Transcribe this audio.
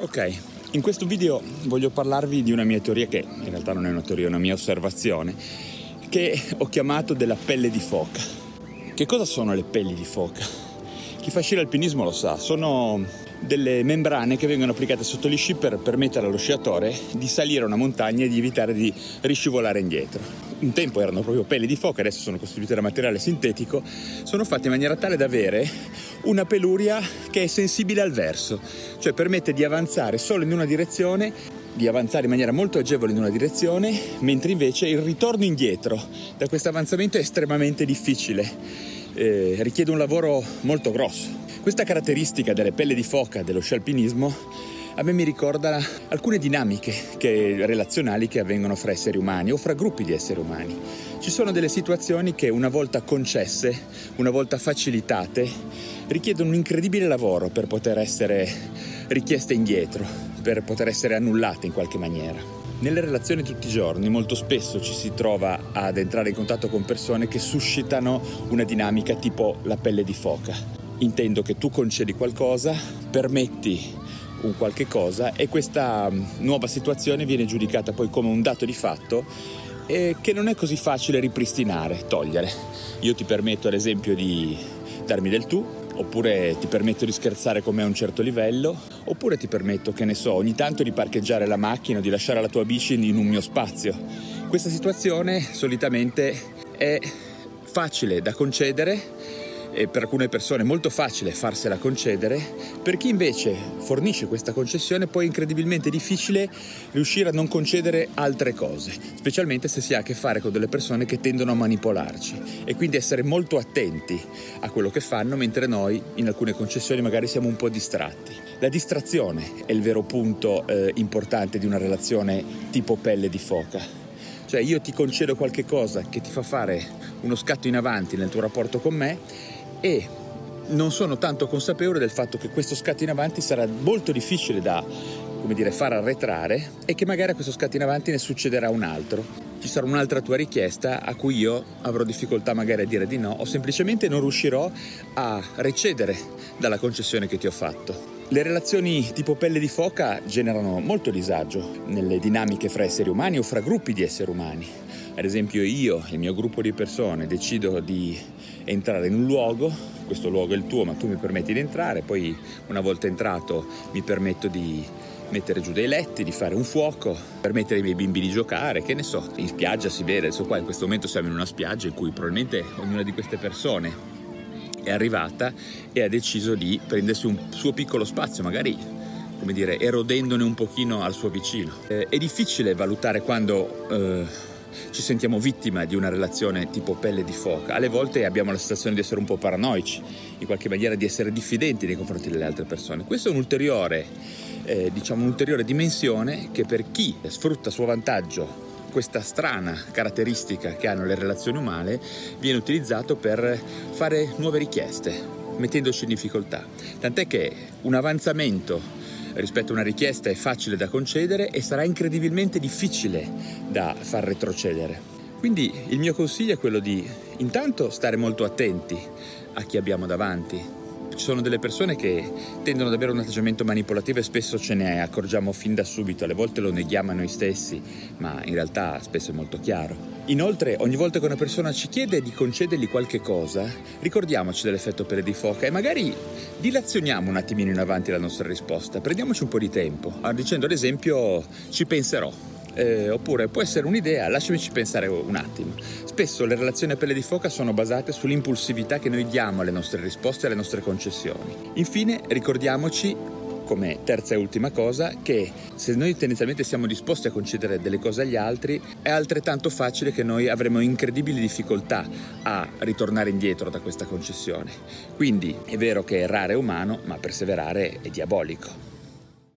Ok, in questo video voglio parlarvi di una mia teoria che in realtà non è una teoria, è una mia osservazione, che ho chiamato della pelle di foca. Che cosa sono le pelli di foca? Chi fa sci alpinismo lo sa, sono delle membrane che vengono applicate sotto gli sci per permettere allo sciatore di salire una montagna e di evitare di riscivolare indietro. Un tempo erano proprio pelli di foca, adesso sono costituite da materiale sintetico, sono fatte in maniera tale da avere una peluria che è sensibile al verso, cioè permette di avanzare solo in una direzione, di avanzare in maniera molto agevole in una direzione, mentre invece il ritorno indietro da questo avanzamento è estremamente difficile, eh, richiede un lavoro molto grosso. Questa caratteristica delle pelle di foca dello sci alpinismo a me mi ricorda alcune dinamiche che, relazionali che avvengono fra esseri umani o fra gruppi di esseri umani. Ci sono delle situazioni che una volta concesse, una volta facilitate, richiedono un incredibile lavoro per poter essere richieste indietro, per poter essere annullate in qualche maniera. Nelle relazioni tutti i giorni molto spesso ci si trova ad entrare in contatto con persone che suscitano una dinamica tipo la pelle di foca. Intendo che tu concedi qualcosa, permetti un qualche cosa e questa mm, nuova situazione viene giudicata poi come un dato di fatto e che non è così facile ripristinare, togliere. Io ti permetto ad esempio di darmi del tu, oppure ti permetto di scherzare con me a un certo livello, oppure ti permetto, che ne so, ogni tanto di parcheggiare la macchina di lasciare la tua bici in un mio spazio. Questa situazione solitamente è facile da concedere e per alcune persone è molto facile farsela concedere, per chi invece fornisce questa concessione poi è incredibilmente difficile riuscire a non concedere altre cose, specialmente se si ha a che fare con delle persone che tendono a manipolarci e quindi essere molto attenti a quello che fanno mentre noi in alcune concessioni magari siamo un po' distratti. La distrazione è il vero punto eh, importante di una relazione tipo pelle di foca. Cioè io ti concedo qualche cosa che ti fa fare uno scatto in avanti nel tuo rapporto con me e non sono tanto consapevole del fatto che questo scatto in avanti sarà molto difficile da come dire, far arretrare e che magari a questo scatto in avanti ne succederà un altro. Ci sarà un'altra tua richiesta a cui io avrò difficoltà magari a dire di no o semplicemente non riuscirò a recedere dalla concessione che ti ho fatto. Le relazioni tipo pelle di foca generano molto disagio nelle dinamiche fra esseri umani o fra gruppi di esseri umani. Ad esempio io, il mio gruppo di persone, decido di entrare in un luogo, questo luogo è il tuo ma tu mi permetti di entrare, poi una volta entrato mi permetto di mettere giù dei letti, di fare un fuoco, permettere ai miei bimbi di giocare, che ne so, in spiaggia si vede, adesso qua in questo momento siamo in una spiaggia in cui probabilmente ognuna di queste persone è arrivata e ha deciso di prendersi un suo piccolo spazio, magari come dire, erodendone un pochino al suo vicino. Eh, è difficile valutare quando eh, ci sentiamo vittima di una relazione tipo pelle di foca. Alle volte abbiamo la sensazione di essere un po' paranoici, in qualche maniera di essere diffidenti nei confronti delle altre persone. Questo è un'ulteriore, eh, diciamo, un'ulteriore dimensione che per chi sfrutta a suo vantaggio questa strana caratteristica che hanno le relazioni umane viene utilizzato per fare nuove richieste, mettendoci in difficoltà. Tant'è che un avanzamento rispetto a una richiesta è facile da concedere e sarà incredibilmente difficile da far retrocedere. Quindi il mio consiglio è quello di intanto stare molto attenti a chi abbiamo davanti, ci sono delle persone che tendono ad avere un atteggiamento manipolativo e spesso ce ne accorgiamo fin da subito, alle volte lo neghiamo a noi stessi, ma in realtà spesso è molto chiaro. Inoltre, ogni volta che una persona ci chiede di concedergli qualche cosa, ricordiamoci dell'effetto pelle di foca e magari dilazioniamo un attimino in avanti la nostra risposta, prendiamoci un po' di tempo, dicendo ad esempio ci penserò eh, oppure può essere un'idea, lasciamici pensare un attimo. Spesso le relazioni a pelle di foca sono basate sull'impulsività che noi diamo alle nostre risposte e alle nostre concessioni. Infine ricordiamoci come terza e ultima cosa, che se noi tendenzialmente siamo disposti a concedere delle cose agli altri, è altrettanto facile che noi avremo incredibili difficoltà a ritornare indietro da questa concessione. Quindi è vero che errare è umano, ma perseverare è diabolico.